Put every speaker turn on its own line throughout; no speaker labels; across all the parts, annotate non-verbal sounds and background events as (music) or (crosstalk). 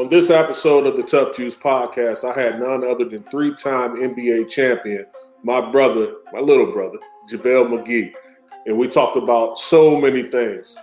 On this episode of the Tuff Juice podcast, I had none other than three time NBA champion, my brother, my little brother, JaVale McGee. And we talked about so many things.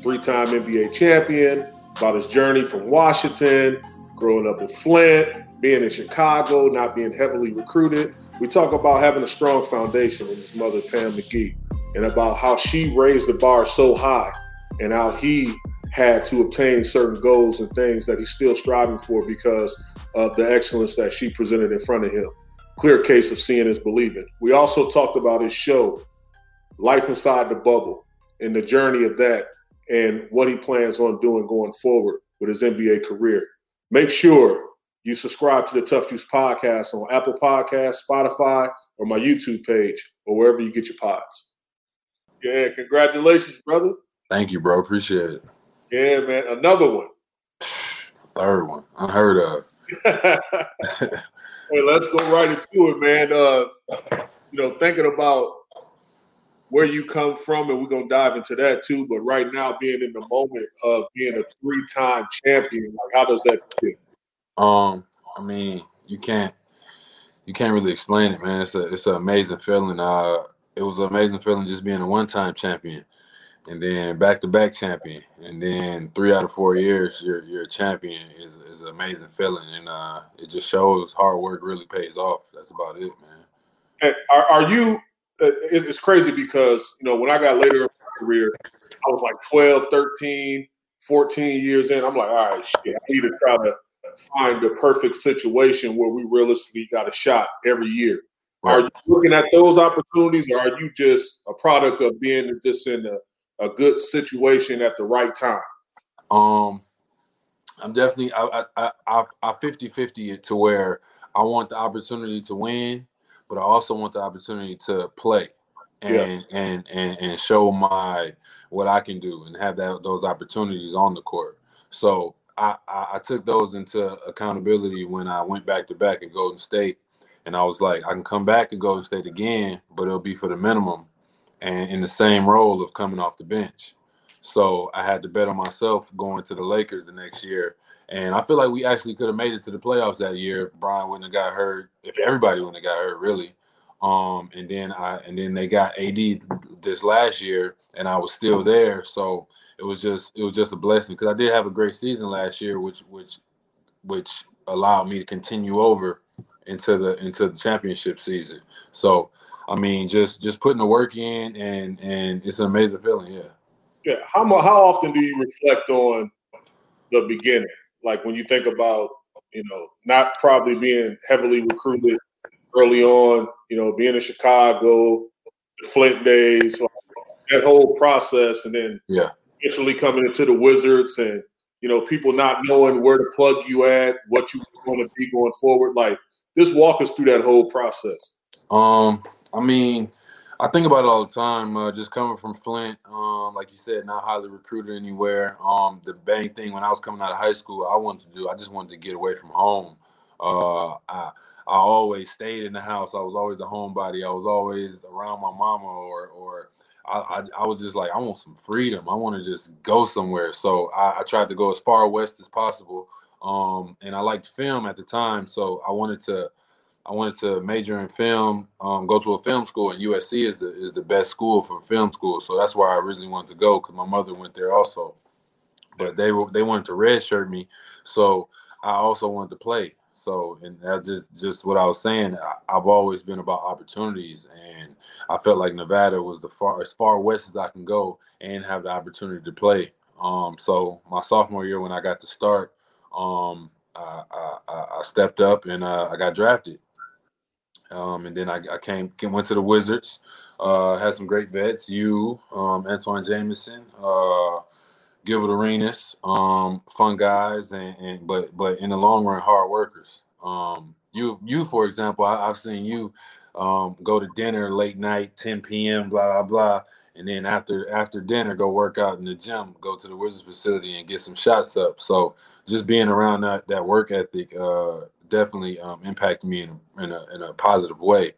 Three time NBA champion, about his journey from Washington, growing up in Flint, being in Chicago, not being heavily recruited. We talk about having a strong foundation with his mother, Pam McGee, and about how she raised the bar so high and how he had to obtain certain goals and things that he's still striving for because of the excellence that she presented in front of him. Clear case of seeing is believing. We also talked about his show, Life Inside the Bubble, and the journey of that and what he plans on doing going forward with his NBA career. Make sure you subscribe to the Tuff Juice podcast on Apple Podcasts, Spotify, or my YouTube page, or wherever you get your pods. Yeah, congratulations, brother.
Thank you, bro. Appreciate it.
Yeah, man. Another one.
Third one. Unheard of. (laughs) (laughs)
hey, let's go right into it, man. Uh, you know, thinking about where you come from, and we're gonna dive into that too. But right now, being in the moment of being a three-time champion, like how does that feel?
Um, I mean, you can't you can't really explain it, man. It's a it's an amazing feeling. Uh, it was an amazing feeling just being a one-time champion and then back to back champion, and then three out of four years you're you're a champion is, is an amazing feeling, and uh, it just shows hard work really pays off. That's about it, man.
And are, are you? Uh, it's crazy because you know when I got later in my career, I was like 12, 13, 14 years in. I'm like, all right, shit, I need to try to find the perfect situation where we realistically got a shot every year. Right. Are you looking at those opportunities, or are you just a product of being just in the a good situation at the right time?
Um, I'm definitely I I I, I 50-50 it to where I want the opportunity to win, but I also want the opportunity to play and yeah. and, and and show my what I can do and have that those opportunities on the court. So I, I, I took those into accountability when I went back to back at Golden State, and I was like, I can come back and Golden State again, but it'll be for the minimum and in the same role of coming off the bench. So I had to bet on myself going to the Lakers the next year. And I feel like we actually could have made it to the playoffs that year if Bron wouldn't have got hurt, if everybody wouldn't have got hurt, really. Um, and then I and then they got AD this last year, and I was still there. So it was just it was just a blessing because I did have a great season last year, which which which allowed me to continue over into the into the championship season. So I mean, just just putting the work in, and and it's an amazing feeling. Yeah.
Yeah. How how often do you reflect on the beginning? Like when you think about you know not probably being heavily recruited early on, you know, being in Chicago, the Flint days, like that whole process, and then
yeah,
eventually coming into the Wizards, and you know, people not knowing where to plug you at, what you want to be going forward. Like, just walk us through that whole process.
Um, I mean, I think about it all the time. Uh, just coming from Flint, um, like you said, not highly recruited anywhere. Um, the main thing when I was coming out of high school, I wanted to do, I just wanted to get away from home. Uh, I I always stayed in the house. I was always a homebody. I was always around my mama, or or I, I, I was just like, I want some freedom. I want to just go somewhere. So I, I tried to go as far west as possible. Um, and I liked film at the time, so I wanted to I wanted to major in film, um, go to a film school, and USC is the is the best school for film school. So that's why I originally wanted to go because my mother went there also. But they were they wanted to redshirt me, so I also wanted to play. So and that just just what I was saying. I, have always been about opportunities, and I felt like Nevada was the far as far west as I can go and have the opportunity to play. Um, so my sophomore year when I got to start, um, I, I, I, stepped up and uh, I got drafted. Um, and then I, I came, went to the Wizards. Uh, had some great vets. You, um, Antawn Jamison, uh, Gilbert Arenas, um, fun guys, and, and, but but in the long run, hard workers. Um, you you for example, I, have seen you um, go to dinner late night, 10 p.m. blah blah blah, and then after after dinner, go work out in the gym, go to the Wizards facility and get some shots up. So just being around that that work ethic uh, definitely um, impacted me in a, in a, in a positive way.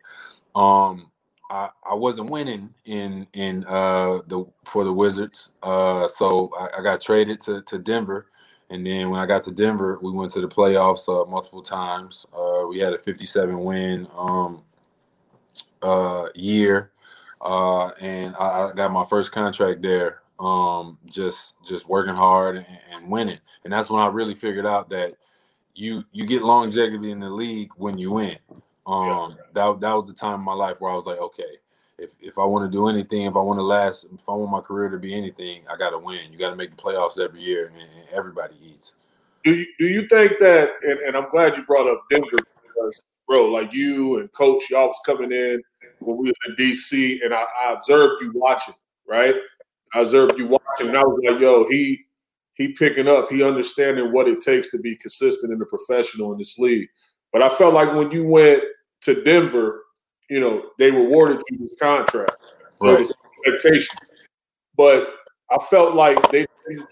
Um, I, I wasn't winning in in uh, the for the Wizards, uh, so I, I, got traded to, to Denver, And then when I got to Denver, we went to the playoffs uh, multiple times. Uh, we had a 57 win um, uh, year, uh, and I, I, got my first contract there. Um, just just working hard and, and, winning, and that's when I really figured out that you you get longevity in the league when you win. Um, that that was the time in my life where I was like, okay, if if I want to do anything, if I want to last, if I want my career to be anything, I got to win. You got to make the playoffs every year, and, and, everybody eats.
Do you, do you think that? And, and I'm glad you brought up Denver bro, like you and Coach, y'all was coming in when we was in DC, and I, I observed you watching, right? I observed you watching, and I was like, yo, he he picking up, he understanding what it takes to be consistent and a professional in this league. But I felt like when you went to Denver, you know, they rewarded you with contract. Right. expectation. But I felt like they didn't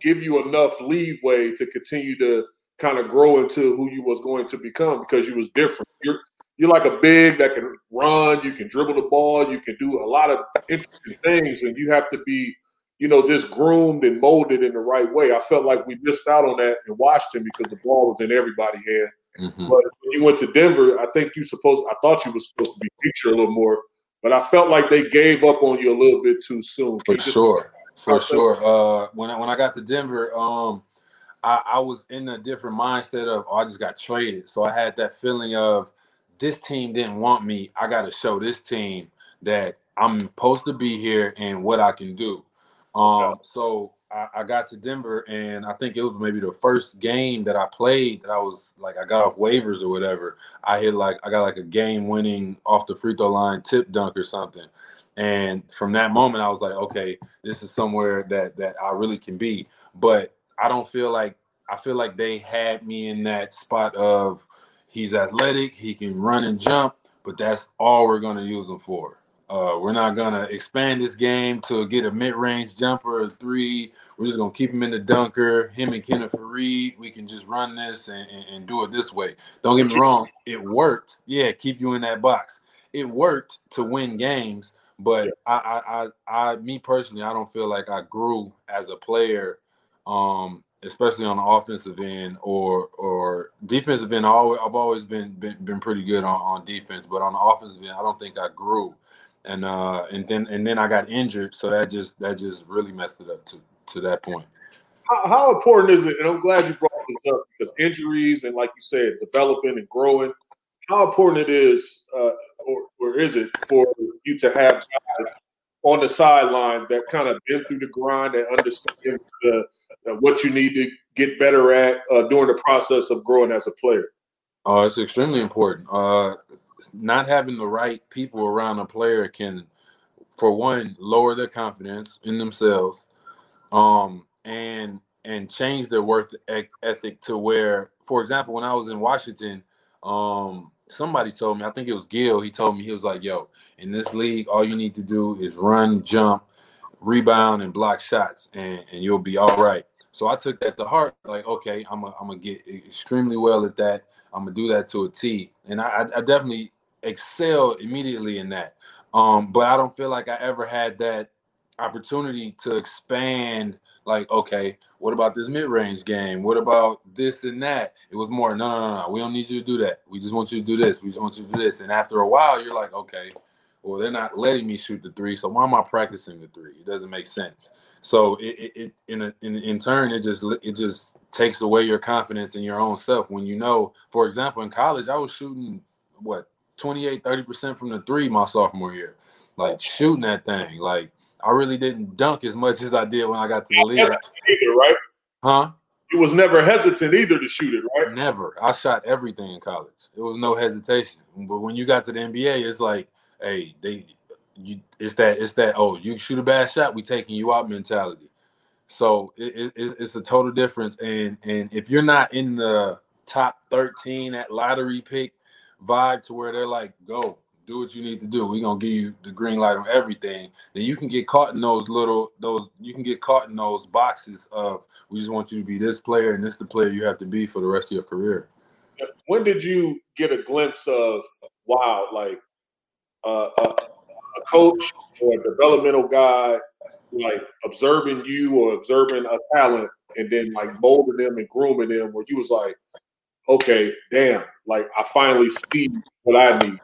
give you enough leeway to continue to kind of grow into who you was going to become because you was different. You're you're like a big that can run, you can dribble the ball, you can do a lot of interesting things, and you have to be, you know, just groomed and molded in the right way. I felt like we missed out on that in Washington because the ball was in everybody's hand Mm-hmm. But when you went to Denver, I think you supposed I thought you were supposed to be featured a little more, but I felt like they gave up on you a little bit too soon.
For sure. For sure. Uh, when I, when I got to Denver, um, I, I was in a different mindset of oh, I just got traded. So I had that feeling of this team didn't want me. I got to show this team that I'm supposed to be here and what I can do. Um, yeah. So I, I, got to Denver, and I think it was maybe the first game that I played that I was like I got off waivers or whatever. I hit like I got like a game winning off the free throw line tip dunk or something. And from that moment, I was like, okay, this is somewhere that that I really can be. But I don't feel like I feel like they had me in that spot of he's athletic, he can run and jump, but that's all we're gonna use him for. Uh, we're not gonna expand this game to get a mid-range jumper, a three. We're just gonna keep him in the dunker. Him and Kenneth Faried, we can just run this and, and, and, do it this way. Don't get me wrong, it worked. Yeah, keep you in that box. It worked to win games, but yeah. I, I, I, I, me personally, I don't feel like I grew as a player, um, especially on the offensive end or or defensive end. I always, I've always been, been been pretty good on, on defense, but on the offensive end, I don't think I grew and uh and then and then I got injured, so that just that just really messed it up to to that point.
How, how important is it? And I'm glad you brought this up because injuries and like you said, developing and growing. How important it is, uh, or, or is it for you to have guys on the sideline that kind of been through the grind and understand the, uh, what you need to get better at uh, during the process of growing as a player?
Oh, it's extremely important. Uh, not having the right people around a player can, for one, lower their confidence in themselves, um, and and change their worth ethic to where, for example, when I was in Washington, um, somebody told me, I think it was Gil, he told me he was like, "Yo, in this league, all you need to do is run, jump, rebound, and block shots, and and you'll be all right." So I took that to heart. Like, okay, I'm I'm gonna get extremely well at that. I'm gonna do that to a T, and I, I definitely excelled immediately in that. Um, but I don't feel like I ever had that opportunity to expand. Like, okay, what about this mid-range game? What about this and that? It was more, no, no, no, no. We don't need you to do that. We just want you to do this. We just want you to do this. And after a while, you're like, okay, well, they're not letting me shoot the three, so why am I practicing the three? It doesn't make sense. So it, it, it in a, in in turn, it just it just takes away your confidence in your own self when you know. For example, in college, I was shooting what 28, 30% from the three my sophomore year. Like shooting that thing. Like I really didn't dunk as much as I did when I got to the league.
Either, right?
Huh?
You was never hesitant either to shoot it, right?
Never. I shot everything in college. It was no hesitation. But when you got to the NBA, it's like, hey, they you it's that it's that oh you shoot a bad shot, we taking you out mentality. So it, it, it's a total difference. And and if you're not in the top 13 at lottery pick, vibe to where they're like, go, do what you need to do. We're gonna give you the green light on everything. Then you can get caught in those little those you can get caught in those boxes of we just want you to be this player and this the player you have to be for the rest of your career.
When did you get a glimpse of wow, like uh, a, a coach or a developmental guy like observing you or observing a talent and then like molding them and grooming them where you was like, okay, damn, like I finally see what I need,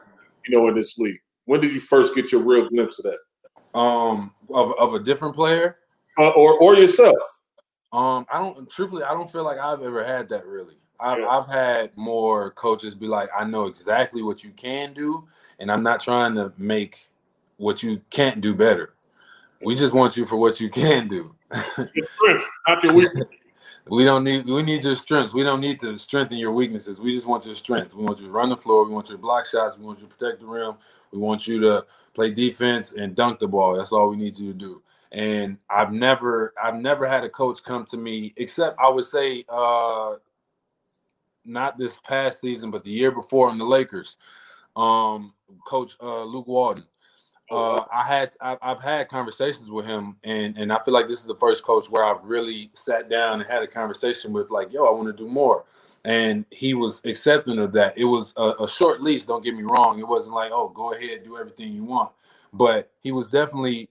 you know, in this league? When did you first get your real glimpse of that?
Um, of, of a different player,
uh, or or yourself?
Um, I don't. Truthfully, I don't feel like I've ever had that. Really, I've, yeah. I've had more coaches be like, "I know exactly what you can do, and I'm not trying to make what you can't do better. We just want you for what you can do." (laughs) we don't need we need your strengths. We don't need to strengthen your weaknesses. We just want your strengths. We want you to run the floor. We want you to block shots. We want you to protect the rim. We want you to play defense and dunk the ball. That's all we need you to do. And I've never I've never had a coach come to me except I would say uh not this past season, but the year before in the Lakers. Um, Coach uh, Luke Walton. Uh, (laughs) I had I've, I've, had conversations with him, and and I feel like this is the first coach where I've really sat down and had a conversation with, like, yo, I want to do more, and he was accepting of that. It was a, a, short leash. Don't get me wrong. It wasn't like, oh, go ahead, do everything you want, but he was definitely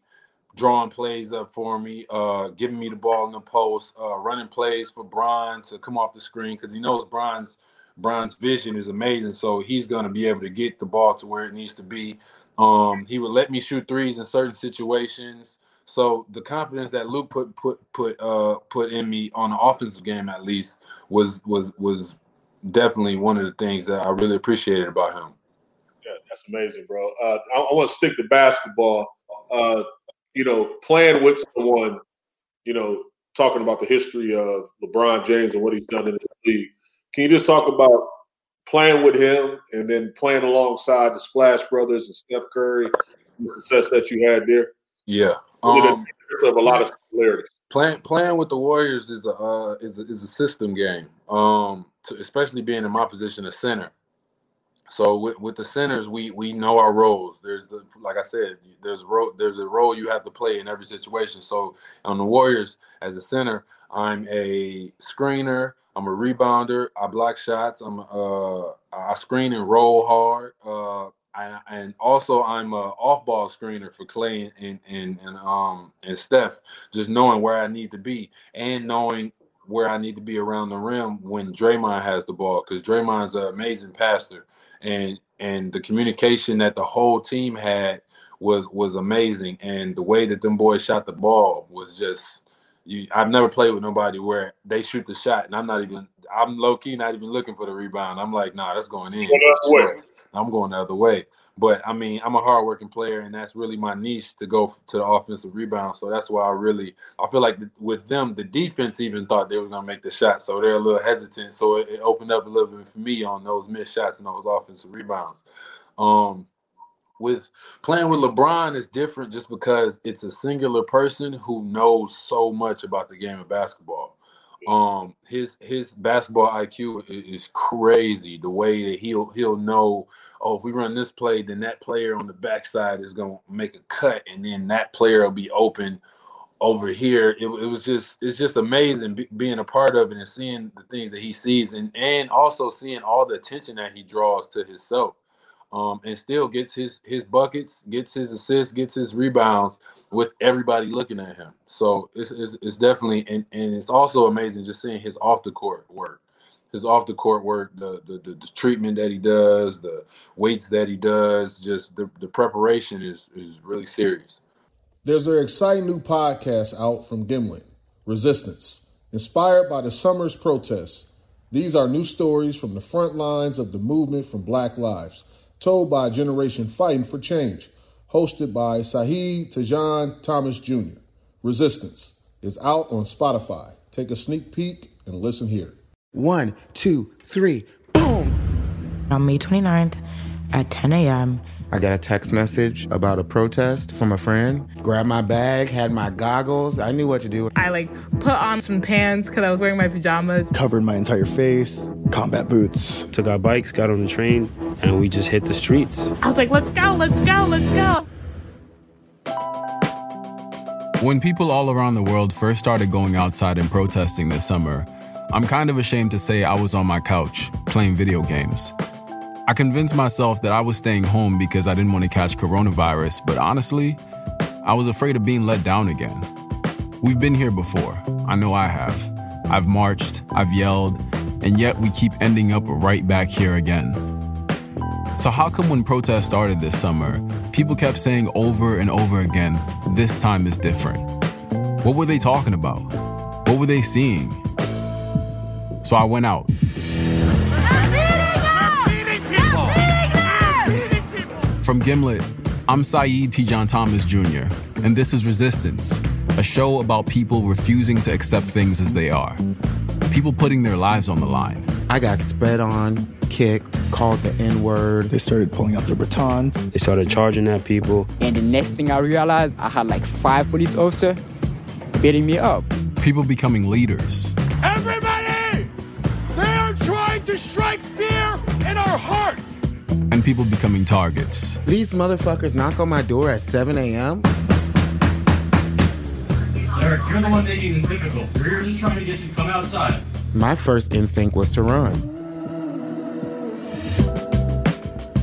drawing plays up for me, uh, giving me the ball in the post, uh, running plays for Bron to come off the screen because he knows Bron's Bron's vision is amazing, so he's going to be able to get the ball to where it needs to be. Um, he would let me shoot threes in certain situations. So the confidence that Luke put put put uh put in me on the offensive game at least was was was definitely one of the things that I really appreciated about him.
Yeah, that's amazing, bro. Uh, I, I want to stick to basketball. Uh, you know, playing with someone, you know, talking about the history of LeBron James and what he's done in the league. Can you just talk about playing with him and then playing alongside the Splash Brothers and Steph Curry, the success that you had there?
Yeah,
um, of a lot of similarities.
Playing playing with the Warriors is a uh, is a, is a system game. Um, to, especially being in my position as center. So with, with the centers, we we know our roles. There's the like I said, there's role there's a role you have to play in every situation. So on the Warriors, as a center, I'm a screener. I'm a rebounder. I block shots. I'm uh I screen and roll hard. Uh, and, and also I'm a off ball screener for Klay and, and and um and Steph. Just knowing where I need to be and knowing where I need to be around the rim when Draymond has the ball because Draymond's an amazing passer and and the communication that the whole team had was was amazing and the way that them boys shot the ball was just you, I've never played with nobody where they shoot the shot and I'm not even I'm low key not even looking for the rebound. I'm like, nah, that's going in. I'm going the other way. But I mean, I'm a hardworking player, and that's really my niche to go to the offensive rebound. So that's why I really I feel like with them, the defense even thought they were gonna make the shot, so they're a little hesitant. So it, it opened up a little bit for me on those missed shots and those offensive rebounds. Um, with playing with LeBron is different just because it's a singular person who knows so much about the game of basketball. Um, his his basketball IQ is, crazy. The way that he'll he'll know, oh, if we run this play, then that player on the backside is gonna make a cut, and then that player will be open over here. It, it was just it's just amazing be, being a part of it and seeing the things that he sees, and and also seeing all the attention that he draws to himself. Um, and still gets his his buckets, gets his assists, gets his rebounds with everybody looking at him. So it's, it's, it's definitely and, and it's also amazing just seeing his off the court work, his off the court work, the, the the, the treatment that he does, the weights that he does, just the, the preparation is is really serious.
There's an exciting new podcast out from Gimlet, Resistance, inspired by the summer's protests. These are new stories from the front lines of the movement from Black Lives, told by a generation fighting for change hosted by Saidu Tejan-Thomas Jr. Resistance is out on Spotify. Take a sneak peek and listen here.
One, two, three, boom!
On May 29th at 10 a.m.,
I got a text message about a protest from a friend. Grabbed my bag, had my goggles. I knew what to do.
I like put on some pants because I was wearing my pajamas.
Covered my entire face, combat boots.
Took our bikes, got on the train, and we just hit the streets.
I was like, let's go, let's go, let's go.
When people all around the world first started going outside and protesting this summer, I'm kind of ashamed to say I was on my couch playing video games. I convinced myself that I was staying home because I didn't want to catch coronavirus, but honestly, I was afraid of being let down again. We've been here before. I know I have. I've marched, I've yelled, and yet we keep ending up right back here again. So, how come when protests started this summer, people kept saying over and over again, this time is different? What were they talking about? What were they seeing? So I went out. From Gimlet, I'm Saidu Tejan-Thomas Jr., and this is Resistance, a show about people refusing to accept things as they are. People putting their lives on the line.
I got spat on, kicked, called the N word.
They started pulling out their batons.
They started charging at people.
And the next thing I realized, I had like five police officers beating me up.
People becoming leaders. And people becoming targets.
These motherfuckers knock on my door at 7 a.m.
Eric, you're the one making this difficult. We're just trying to get you to come outside.
My first instinct was to run.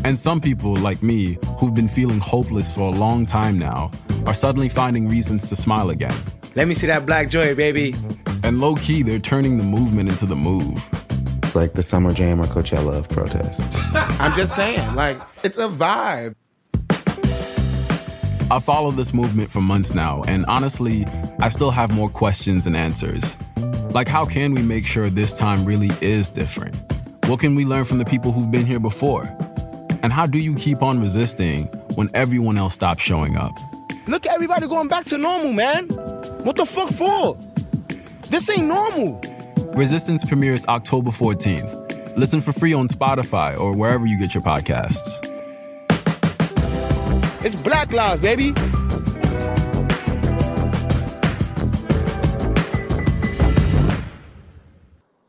And some people, like me, who've been feeling hopeless for a long time now, are suddenly finding reasons to smile again.
Let me see that black joy, baby.
And low key, they're turning the movement into the move.
It's like the Summer Jam or Coachella of protests. (laughs) I'm just saying, like, it's a vibe.
I followed this movement for months now, and honestly, I still have more questions than answers. Like, how can we make sure this time really is different? What can we learn from the people who've been here before? And how do you keep on resisting when everyone else stops showing up?
Look at everybody going back to normal, man. What the fuck for? This ain't normal.
Resistance premieres October 14th. Listen for free on Spotify or wherever you get your podcasts.
It's Black Lives, baby.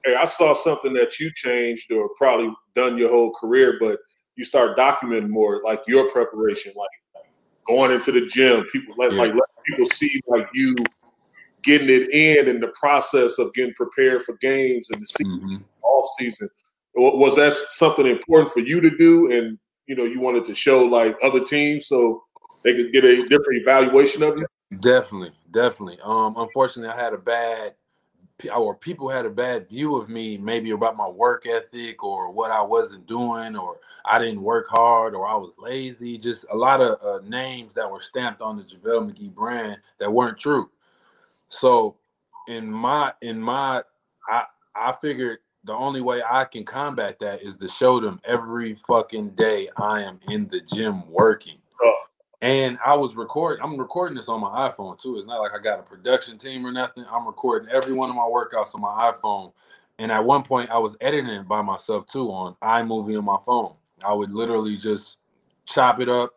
Hey, I saw something that you changed or probably done your whole career, but you start documenting more, like your preparation, like going into the gym. People let
Yeah.
like let people see like you getting it in and the process of getting prepared for games and the season,
Mm-hmm.
off season. Was that something important for you to do? And you know, you wanted to show like other teams so they could get a different evaluation of you.
Definitely, definitely. Um, unfortunately, I had a bad, or people had a bad view of me, maybe about my work ethic or what I wasn't doing, or I didn't work hard, or I was lazy. Just a lot of uh, names that were stamped on the JaVale McGee brand that weren't true. So, in my in my, I I figured the only way I can combat that is to show them every fucking day I am in the gym working. Oh. And I was recording, I'm recording this on my iPhone too. It's not like I got a production team or nothing. I'm recording every one of my workouts on my iPhone. And at one point, I was editing it by myself too on iMovie on my phone. I would literally just chop it up,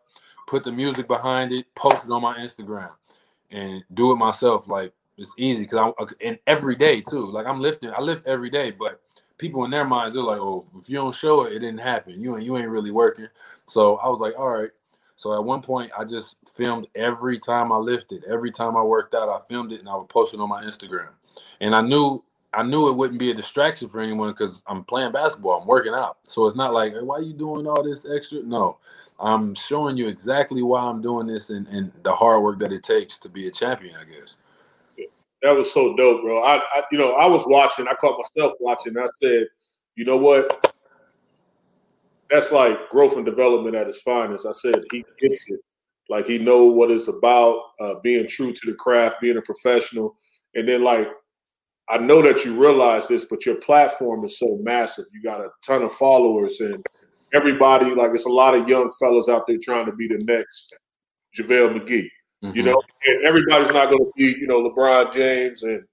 put the music behind it, post it on my Instagram, and do it myself. Like it's easy because I'm uh, and every day too. Like I'm lifting, I lift every day, but people in their minds they're like, oh, if you don't show it, it didn't happen. You ain't you ain't really working. So I was like, all right. So at one point, I just filmed every time I lifted, every time I worked out, I filmed it and I would post it on my Instagram. And I knew I knew it wouldn't be a distraction for anyone because I'm playing basketball, I'm working out. So it's not like, hey, why are you doing all this extra? No, I'm showing you exactly why I'm doing this and, and the hard work that it takes to be a champion, I guess.
That was so dope, bro. I, I you know, I was watching. I caught myself watching. I said, you know what? That's like growth and development at its finest. I said he gets it. Like he know what it's about, uh, being true to the craft, being a professional, and then like I know that you realize this, but your platform is so massive. You got a ton of followers, and everybody like it's a lot of young fellas out there trying to be the next JaVale McGee. You know, and everybody's not going to be, you know, LeBron James and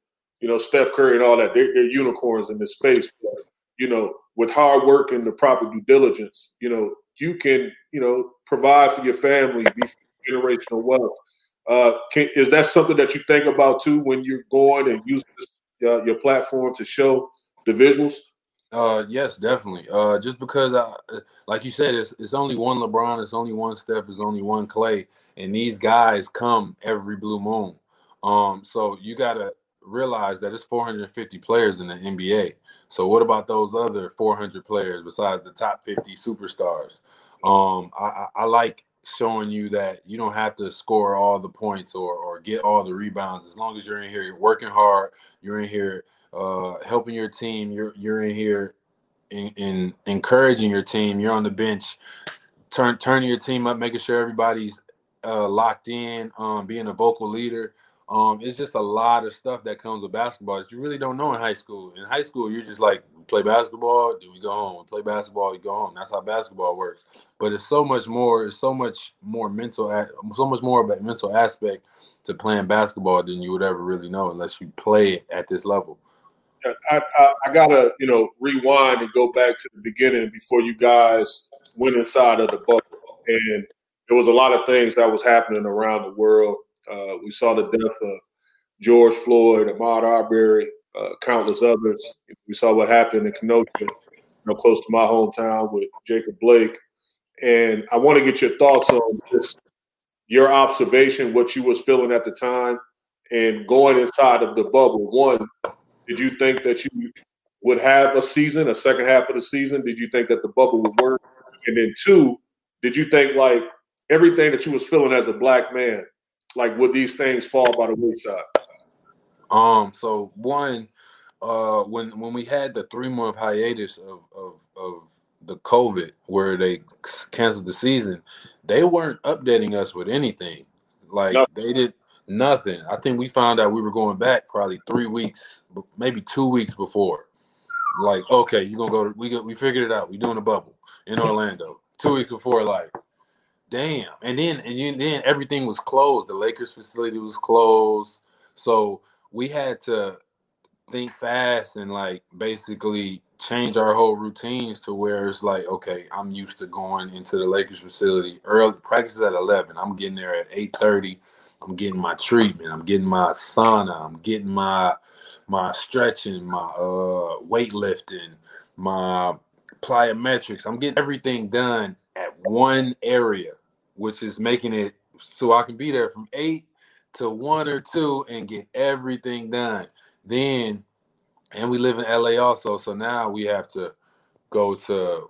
you know Steph Curry and all that. They're, they're unicorns in this space. But, you know, with hard work and the proper due diligence, you know, you can, you know, provide for your family, be generational wealth. Uh, can, is that something that you think about too when you're going and using this, uh, your platform to show the visuals?
Uh, yes, definitely. Uh, just because, I, like you said, it's it's only one LeBron, it's only one Steph, it's only one Klay, and these guys come every blue moon. Um, so you gotta realize that it's 450 players in the NBA. So what about those other 400 players besides the top 50 superstars? Um, I, I, like showing you that you don't have to score all the points or or get all the rebounds as long as you're in here, you're working hard, you're in here uh, helping your team. You're you're in here in, in encouraging your team. You're on the bench, turn turning your team up, making sure everybody's uh, locked in, um, being a vocal leader. Um, it's just a lot of stuff that comes with basketball that you really don't know in high school. In high school, you're just like, play basketball, then we go home. Play basketball, we go home. That's how basketball works. But it's so much more. It's so much more mental. So much more of a mental aspect to playing basketball than you would ever really know unless you play at this level.
I, I, I gotta you know rewind and go back to the beginning before you guys went inside of the bubble, and there was a lot of things that was happening around the world. Uh, we saw the death of George Floyd, Ahmaud Arbery, uh, countless others. We saw what happened in Kenosha, you know, close to my hometown with Jacob Blake. And I want to get your thoughts on just your observation, what you was feeling at the time, and going inside of the bubble. One, did you think that you would have a season, a second half of the season? Did you think that the bubble would work? And then two, did you think like everything that you was feeling as a black man, like would these things fall by the wayside?
Um, so one, uh when when we had the three month hiatus of of of the COVID where they canceled the season, they weren't updating us with anything. Like no. they did nothing. I think we found out we were going back probably three weeks, maybe two weeks before. Like, okay, you're gonna go. To, we we figured it out. We're doing a bubble in (laughs) Orlando. two weeks before, like, damn. And then and you, then everything was closed. The Lakers facility was closed, so we had to think fast and like basically change our whole routines to where it's like, okay, I'm used to going into the Lakers facility early practice at 11. I'm getting there at 8:30 I'm getting my treatment. I'm getting my sauna. I'm getting my my stretching, my uh weightlifting, my plyometrics. I'm getting everything done at one area, which is making it so I can be there from eight to one or two and get everything done. Then, and we live in LA also, so now we have to go to.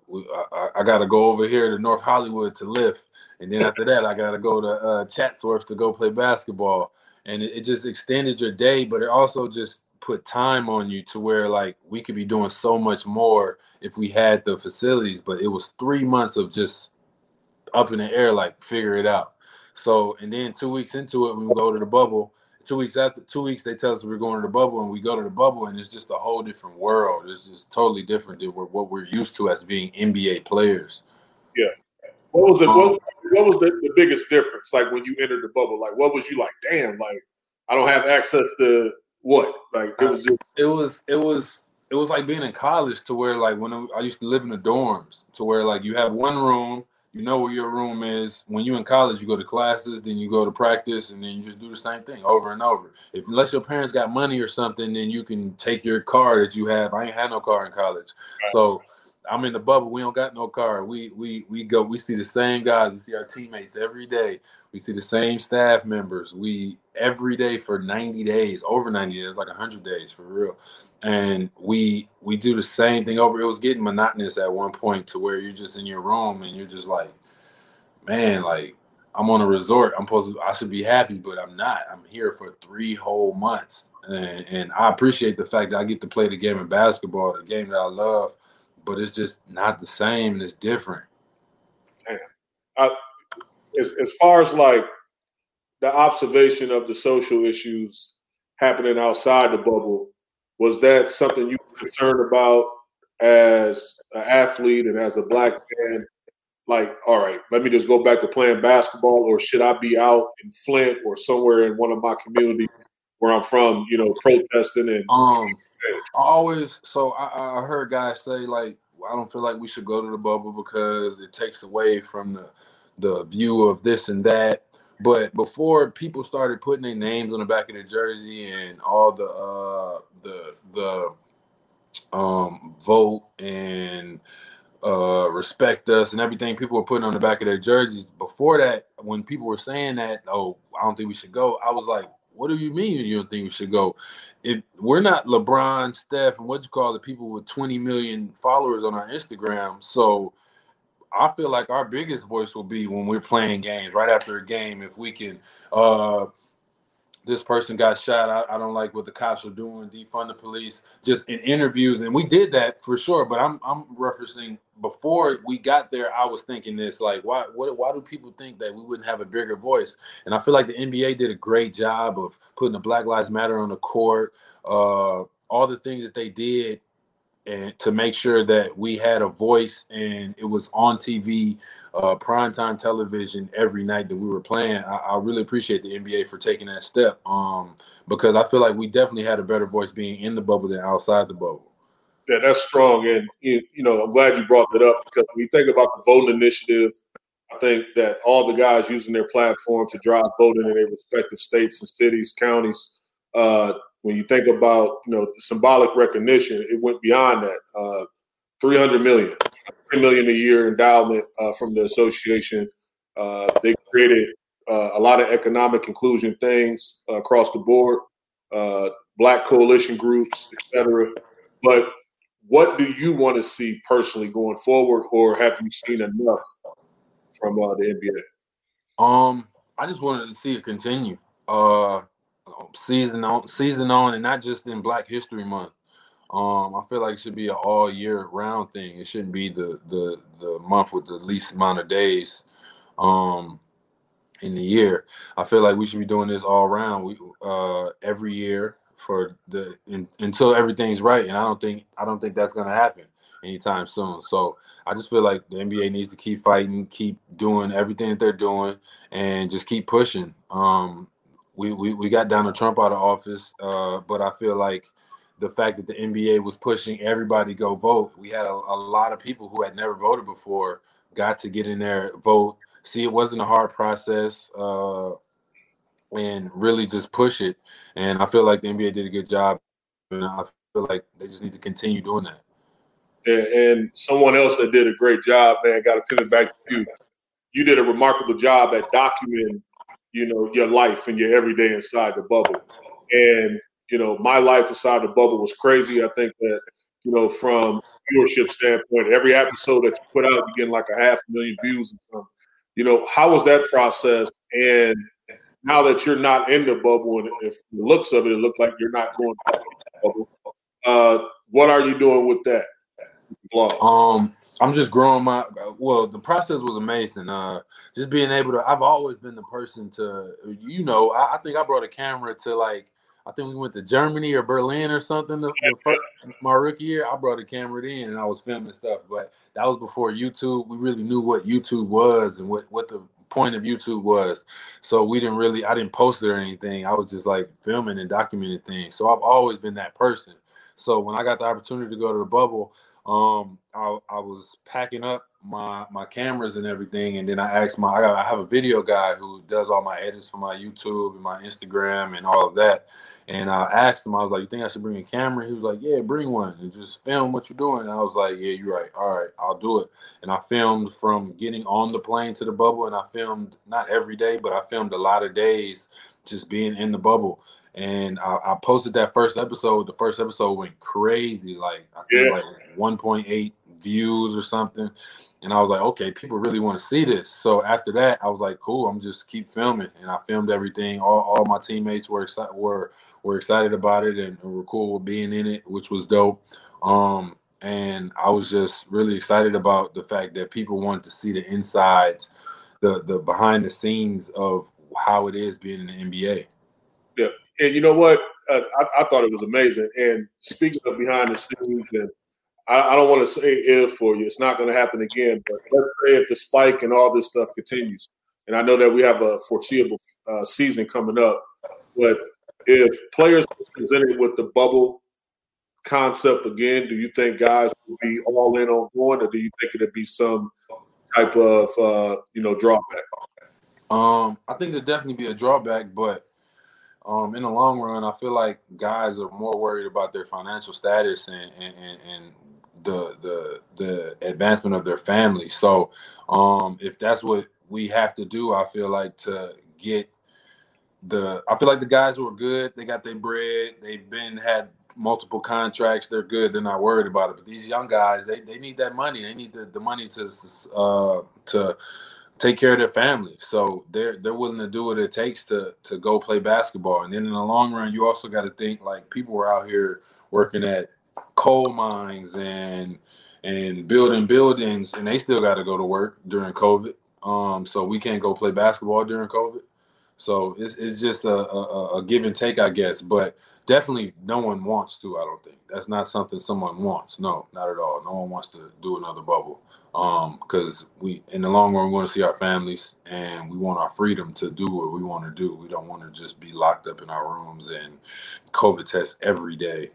I, I got to go over here to North Hollywood to lift and then after that, I got to go to uh, Chatsworth to go play basketball. And it, it just extended your day, but it also just put time on you to where like we could be doing so much more if we had the facilities. But it was three months of just up in the air, like figure it out. So and then two weeks into it, we go to the bubble. Two weeks after two weeks, they tell us we're going to the bubble, and we go to the bubble, and it's just a whole different world. It's just totally different than what we're used to as being NBA players.
Yeah. What was the what, um, what was the, the biggest difference? Like when you entered the bubble, like what was you like? Damn, like I don't have access to what? Like it was. Just-
it was. It was. It was like being in college to where like when I used to live in the dorms to where like you have one room, you know where your room is. When you in college, you go to classes, then you go to practice, and then you just do the same thing over and over. If unless your parents got money or something, then you can take your car that you have. I ain't had no car in college, right. so I'm in the bubble. We don't got no car. We we we go. We see the same guys. We see our teammates every day. We see the same staff members. We every day for 90 days, over 90 days, like 100 days for real. And we we do the same thing over. It was getting monotonous at one point to where you're just in your room and you're just like, man, like I'm on a resort. I'm supposed to. I should be happy, but I'm not. I'm here for three whole months, and, and I appreciate the fact that I get to play the game of basketball, the game that I love but it's just not the same and it's different.
Damn. I, as, as far as like the observation of the social issues happening outside the bubble, was that something you were concerned about as an athlete and as a black man? Like, all right, let me just go back to playing basketball, or should I be out in Flint or somewhere in one of my communities where I'm from, you know, protesting and
um I always so I, I heard guys say like I don't feel like we should go to the bubble because it takes away from the the view of this and that. But before people started putting their names on the back of the jersey and all the uh the the um vote and uh respect us and everything people were putting on the back of their jerseys before that when people were saying that oh i don't think we should go i was like what do you mean you don't think we should go? If we're not LeBron, Steph, and what you call the people with 20 million followers on our Instagram. So I feel like our biggest voice will be when we're playing games right after a game. If we can, uh, this person got shot. I, I, don't like what the cops are doing. Defund the police. Just in interviews, and we did that for sure. But I'm I'm referencing before we got there. I was thinking this like, why what why do people think that we wouldn't have a bigger voice? And I feel like the NBA did a great job of putting the Black Lives Matter on the court. Uh, all the things that they did and to make sure that we had a voice and it was on TV, uh, primetime television every night that we were playing. I, I, really appreciate the NBA for taking that step um, because I feel like we definitely had a better voice being in the bubble than outside the bubble.
Yeah, that's strong, and you know I'm glad you brought that up because when you think about the voting initiative, I think that all the guys using their platform to drive voting in their respective states and cities, counties, uh, when you think about you know symbolic recognition, it went beyond that. Uh, 300 million, 3 million a year endowment uh, from the association. Uh, they created uh, a lot of economic inclusion things across the board, uh, black coalition groups, etc. But what do you want to see personally going forward, or have you seen enough from uh, the NBA?
Um, I just wanted to see it continue. Uh, season on season on and not just in Black History Month. Um, I feel like it should be an all year round thing. It shouldn't be the the the month with the least amount of days um in the year. I feel like we should be doing this all around. We uh every year for the in, until everything's right. And I don't think I don't think that's gonna happen anytime soon. So I just feel like the NBA needs to keep fighting, keep doing everything that they're doing, and just keep pushing. Um, we, we, we got Donald Trump out of office, uh, but I feel like the fact that the NBA was pushing everybody go vote, we had a, a, lot of people who had never voted before got to get in there, vote. See, it wasn't a hard process, uh, and really just push it. And I feel like the NBA did a good job, and I feel like they just need to continue doing that.
And, and someone else that did a great job, man, got to pivot back to you. You did a remarkable job at documenting you know, your life and your everyday inside the bubble. And, you know, my life inside the bubble was crazy. I think that, you know, from viewership standpoint, every episode that you put out, you get like a half a million views. You know, how was that process? And now that you're not in the bubble, and if the looks of it, it looked like you're not going back in the bubble. Uh, what are you doing with that?
Um, I'm just growing my well, the process was amazing. Uh just being able to I've always been the person to you know, I, I think I brought a camera to like I think we went to Germany or Berlin or something the, the first, my rookie year. I brought a camera in and I was filming stuff, but that was before YouTube. We really knew what YouTube was and what what the point of YouTube was. So we didn't really I didn't post it or anything. I was just like filming and documenting things. So I've always been that person. So when I got the opportunity to go to the bubble, um, I, I was packing up my my cameras and everything, and then I asked my I, got, I have a video guy who does all my edits for my YouTube and my Instagram and all of that. And I asked him, I was like, "You think I should bring a camera?" He was like, "Yeah, bring one and just film what you're doing." And I was like, "Yeah, you're right. All right, I'll do it." And I filmed from getting on the plane to the bubble, and I filmed not every day, but I filmed a lot of days just being in the bubble and I, I, posted that first episode. The first episode went crazy, like I think yeah. like 1.8 views or something. And I was like, okay, people really want to see this. So after that, I was like, cool, I'm just keep filming, and I filmed everything. All, all my teammates were excited were were excited about it and, and were cool with being in it, which was dope. Um, and I was just really excited about the fact that people wanted to see the insides, the the behind the scenes of how it is being in the NBA.
Yeah, and you know what? Uh, I, I, thought it was amazing. And speaking of behind the scenes, and I, I don't want to say if for you, it's not going to happen again. But let's say if the spike and all this stuff continues, and I know that we have a foreseeable uh, season coming up, but if players presented with the bubble concept again, do you think guys will be all in on going, or do you think it'd be some type of uh, you know drawback?
Um, I think there'd definitely be a drawback, but um, in the long run, I feel like guys are more worried about their financial status and, and, and the the the advancement of their family. So um, if that's what we have to do, I feel like to get the I feel like the guys who are good, they got their bread, they've been had multiple contracts, they're good, they're not worried about it. But these young guys, they, they need that money. They need the, the money to uh, to take care of their family. So they're they're willing to do what it takes to to go play basketball. And then in the long run, you also got to think like people were out here working at coal mines and and building buildings, and they still got to go to work during COVID. Um, so we can't go play basketball during COVID. So it's it's just a, a, a give and take, I guess. But definitely, no one wants to. I don't think that's not something someone wants. No, not at all. No one wants to do another bubble because um, we in the long run we want to see our families and we want our freedom to do what we want to do. We don't want to just be locked up in our rooms and covid test every day.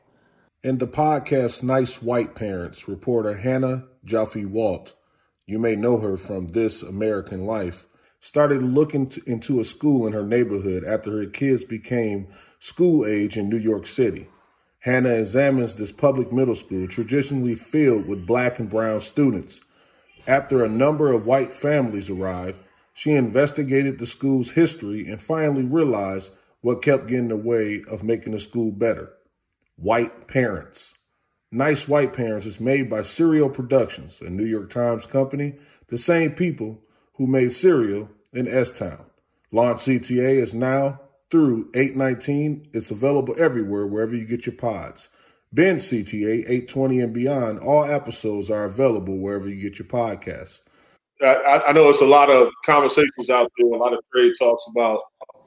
In the podcast nice white parents reporter hannah joffe walt you may know her from this american life started looking to, into a school in her neighborhood after her kids became school age in new york city. Hannah examines this public middle school traditionally filled with black and brown students after a number of white families arrived, she investigated the school's history and finally realized what kept getting in the way of making the school better white parents. Nice White Parents is made by Serial Productions, a New York Times company, the same people who made Serial in S Town. Launch CTA is now through 819. It's available everywhere, wherever you get your pods. Ben CTA 820 and beyond, all episodes are available wherever you get your podcasts.
I, I, know it's a lot of conversations out there, a lot of trade talks about,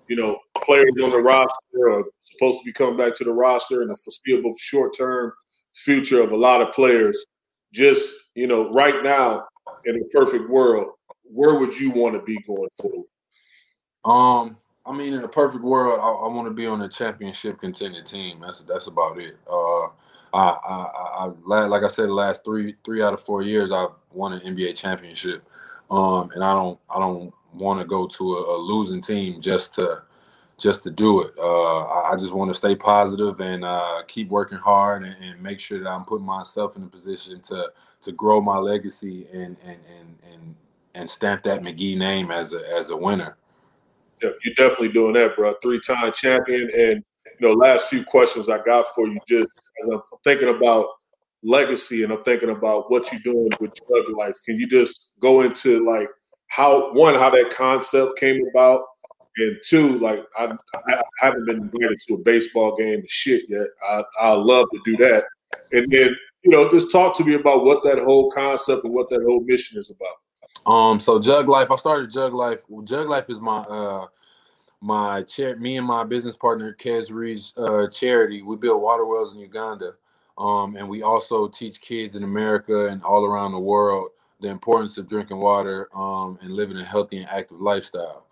you know, players on the roster are supposed to be coming back to the roster in the foreseeable short term future of a lot of players. Just, you know, right now in a perfect world, where would you want to be going forward?
Um, I mean, in a perfect world, I, I want to be on a championship contending team. That's that's about it. Uh, I, I, I, like I said, the last three three out of four years, I've won an NBA championship, um, and I don't I don't want to go to a, a, losing team just to just to do it. Uh, I, I just want to stay positive and uh, keep working hard and, and, make sure that I'm putting myself in a position to to grow my legacy and and and and, and stamp that McGee name as a as a winner.
You're definitely doing that, bro. Three-time champion, and you know, last few questions I got for you, just as I'm thinking about legacy and I'm thinking about what you're doing with Jug Life. Can you just go into like how one, how that concept came about, and two, like I, I haven't been invited to a baseball game and shit yet. I I love to do that, and then you know, just talk to me about what that whole concept and what that whole mission is about.
Um, so Jug Life, I started Jug Life. Jug Life is my uh my chair. Me and my business partner Kez Reed's uh, charity. We build water wells in Uganda, um, and we also teach kids in America and all around the world the importance of drinking water um, and living a healthy and active lifestyle.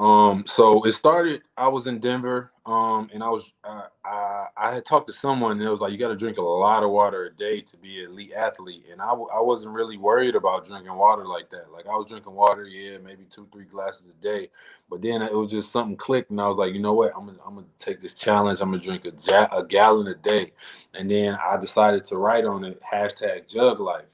Um, so it started. I was in Denver, um, and I was uh, I, I had talked to someone, and it was like you got to drink a lot of water a day to be an elite athlete, and I w- I wasn't really worried about drinking water like that. Like I was drinking water, yeah, maybe two three glasses a day, but then it was just something clicked, and I was like, you know what, I'm gonna I'm gonna take this challenge. I'm gonna drink a, ja- a gallon a day, and then I decided to write on it hashtag Jug Life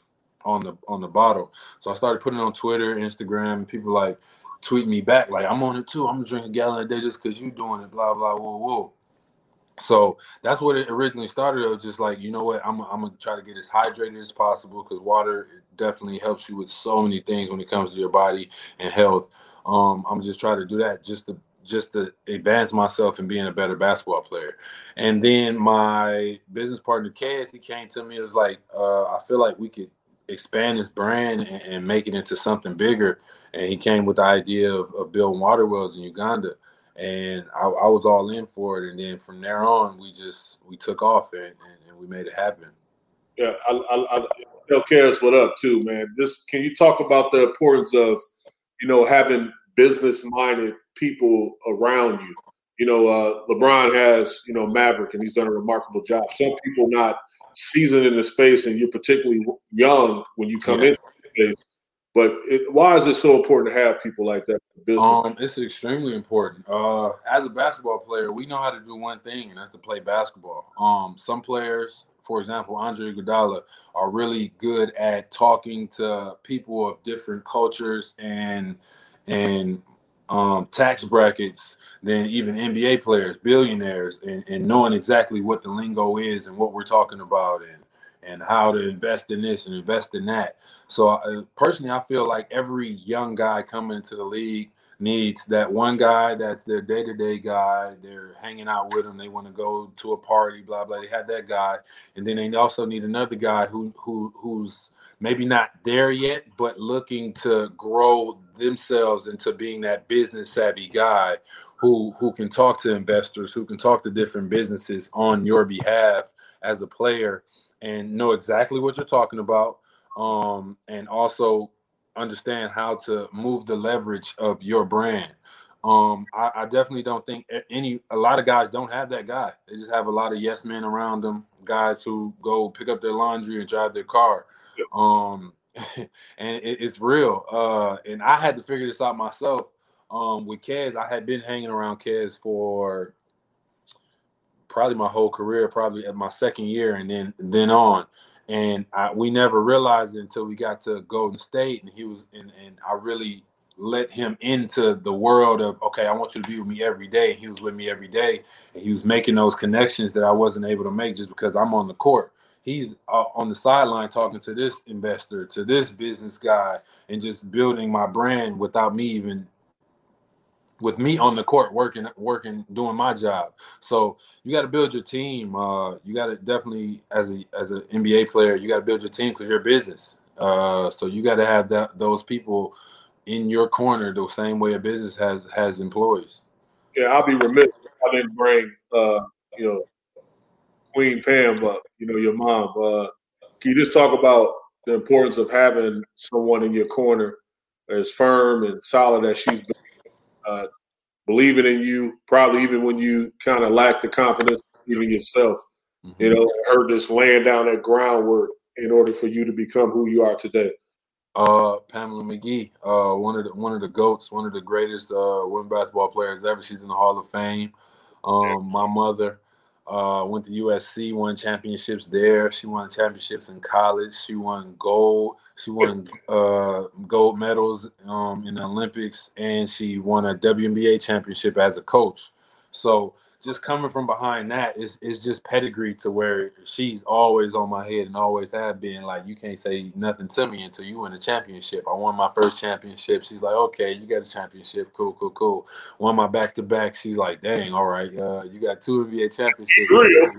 on the on the bottle. So I started putting it on Twitter, Instagram, and people like tweet me back like I'm on it too. I'm gonna a gallon a day just because you doing it. Blah blah whoa whoa. So that's what it originally started. Was just like you know what I'm I'm gonna try to get as hydrated as possible because water definitely helps you with so many things when it comes to your body and health. Um, I'm just trying to do that just to just to advance myself and being a better basketball player. And then my business partner Kez, he came to me. It was like, uh, I feel like we could expand this brand and, and, make it into something bigger and he came with the idea of, of building water wells in Uganda, and I, I, was all in for it. And then from there on, we just we took off and, and, and we made it happen.
Yeah, I, I, I tell what up too, man. This can you talk about the importance of you know having business minded people around you? You know, uh, LeBron has you know Maverick, and he's done a remarkable job. Some people not seasoned in the space, and you're particularly young when you come yeah. the space but it, why is it so important to have people like that in business?
Um, it's extremely important. Uh, as a basketball player, we know how to do one thing, and that's to play basketball. Um, some players, for example, Andre Iguodala, are really good at talking to people of different cultures and and um, tax brackets than even NBA players, billionaires, and, and knowing exactly what the lingo is and what we're talking about and and how to invest in this and invest in that. So uh, personally, I feel like every young guy coming into the league needs that one guy that's their day to day guy. They're hanging out with them. They want to go to a party, blah blah. They had that guy, and then they also need another guy who who who's maybe not there yet, but looking to grow themselves into being that business savvy guy who who can talk to investors, who can talk to different businesses on your behalf as a player and know exactly what you're talking about um, and also understand how to move the leverage of your brand. Um, I, I, definitely don't think any a lot of guys don't have that guy. They just have a lot of yes men around them, guys who go pick up their laundry and drive their car. Um, (laughs) and it, it's real. Uh, and I had to figure this out myself. Um, with Kez, I had been hanging around Kez for probably my whole career, probably at my second year, and then then on and I, we never realized until we got to Golden State, and he was, and, and I really let him into the world of okay, I want you to be with me every day. He was with me every day, and he was making those connections that I wasn't able to make just because I'm on the court. He's uh, on the sideline talking to this investor, to this business guy, and just building my brand without me even with me on the court working working doing my job. So you got to build your team uh, you got to definitely as a as an nba player you got to build your team because you're business. Uh, so you got to have that those people in your corner the same way a business has has employees.
Yeah i'll be remiss i didn't bring uh, you know queen pam up you know your mom uh, can you just talk about the importance of having someone in your corner as firm and solid as she's been uh, believing in you, probably even when you kind of lack the confidence in yourself. Mm-hmm. You know, her just laying down that groundwork in order for you to become who you are today.
Uh, Pamela McGee, uh, one of the one of the goats, one of the greatest uh, women basketball players ever. She's in the Hall of Fame. Um, my mother uh, went to USC, won championships there. She won championships in college. She won gold she won uh, gold medals um, in the Olympics, and she won a WNBA championship as a coach. So just coming from behind that is is just pedigree to where she's always on my head and always have been. Like you can't say nothing to me until you win a championship. I won my first championship. She's like, okay, you got a championship. Cool, cool, cool. Won my back to back. She's like, dang, all right, uh, you got two NBA championships.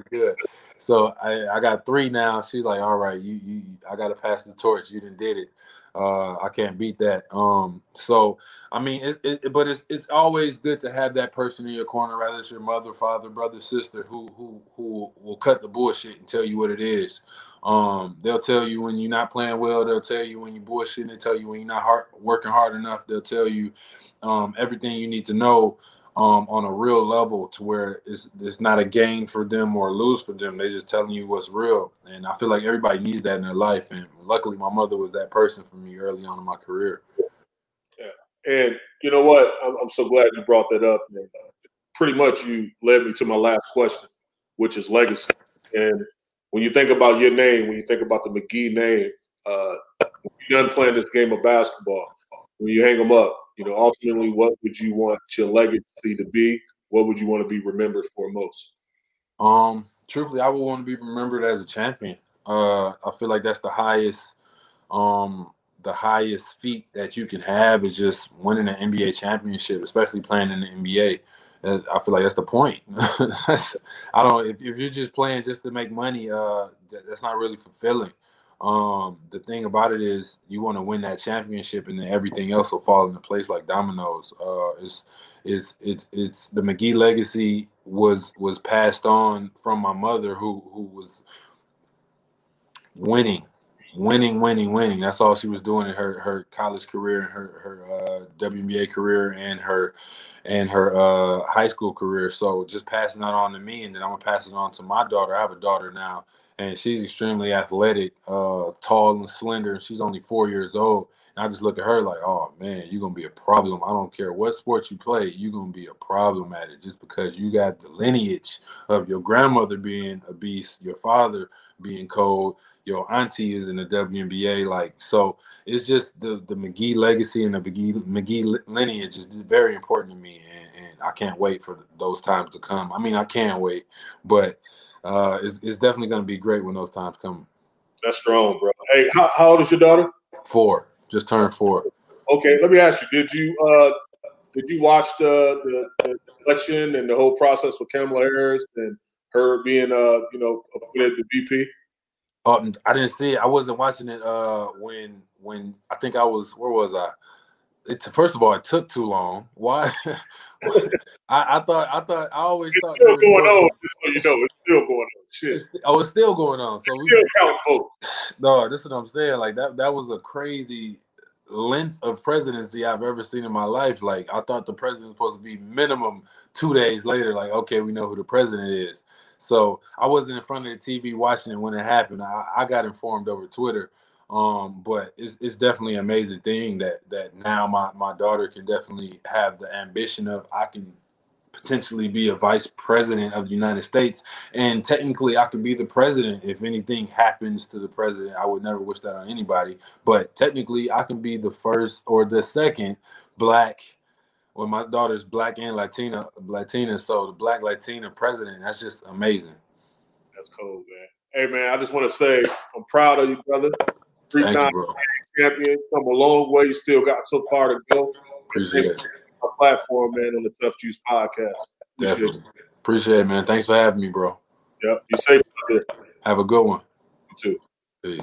Good. So I, I got three now. She's like, all right, you you I gotta pass the torch. You didn't did it. Uh, I can't beat that. Um, so I mean, it, it, but it's it's always good to have that person in your corner, whether it's your mother, father, brother, sister, who who who will cut the bullshit and tell you what it is. Um, they'll tell you when you're not playing well. They'll tell you when you're bullshitting. They tell you when you're not hard, working hard enough. They'll tell you um, everything you need to know um, on a real level to where it's it's not a gain for them or lose for them. They're just telling you what's real, and I feel like everybody needs that in their life. And luckily, my mother was that person for me early on in my career.
Yeah, and you know what? I'm, I'm so glad you brought that up. And, pretty much, you led me to my last question, which is legacy. And when you think about your name, when you think about the McGee name, uh, when you're done playing this game of basketball, when you hang them up, you know, ultimately, what would you want your legacy to be? What would you want to be remembered for most?
Um, truthfully, I would want to be remembered as a champion. Uh, I feel like that's the highest, um, the highest feat that you can have is just winning an NBA championship, especially playing in the NBA. I feel like that's the point. (laughs) I don't. If, if, you're just playing just to make money, uh, that's not really fulfilling. Um, the thing about it is you want to win that championship and then everything else will fall into place like dominoes. Uh, it's, it's, it's, it's the McGee legacy was, was passed on from my mother who, who was winning, winning, winning, winning. That's all she was doing in her, her college career and her, her, uh, career and her, and her, uh, high school career. So just passing that on to me and then I'm gonna pass it on to my daughter. I have a daughter now and she's extremely athletic, uh, tall and slender, she's only four years old. And I just look at her like, oh man, you're gonna be a problem. I don't care what sport you play, you're gonna be a problem at it just because you got the lineage of your grandmother being a beast, your father being cold, your auntie is in the WNBA. Like, so it's just the the McGee legacy and the McGee McGee lineage is very important to me, and, and I can't wait for those times to come. I mean, I can't wait, but uh, it's, it's definitely going to be great when those times come.
That's strong, bro. Hey, how, how old is your daughter?
Four. Just turned four.
Okay, let me ask you: Did you uh did you watch the, the, the election and the whole process with Kamala Harris and her being uh you know appointed the VP?
Um, I didn't see it. I wasn't watching it uh when when I think I was where was I? It, first of all, it took too long. Why? (laughs) I, I, thought I thought I always
it's
thought
still going on. Just so you know, it's still going on. Shit.
It's, oh, it's still going on. So
it's
we
still count votes. (sighs)
No, this is what I'm saying. Like that that was a crazy length of presidency I've ever seen in my life. Like I thought the president was supposed to be minimum two days later. Like okay, we know who the president is. So I wasn't in front of the TV watching it when it happened. I, I got informed over Twitter. Um, but it's, it's definitely an amazing thing that that now my, my daughter can definitely have the ambition of I can potentially be a vice president of the United States. And technically, I could be the president if anything happens to the president. I would never wish that on anybody. But technically, I can be the first or the second black. Well, my daughter's black and Latina, Latina. So the black Latina president. That's just amazing.
That's cool, man. Hey, man, I just want to say I'm proud of you, brother. Three time champion, come a long way. You still got so far to go.
Appreciate it
our platform, man, on the Tuff Juice podcast.
Appreciate Definitely. It. Appreciate it, man. Thanks for having me, bro.
Yep. You safe
Have a good one.
You too.
Peace.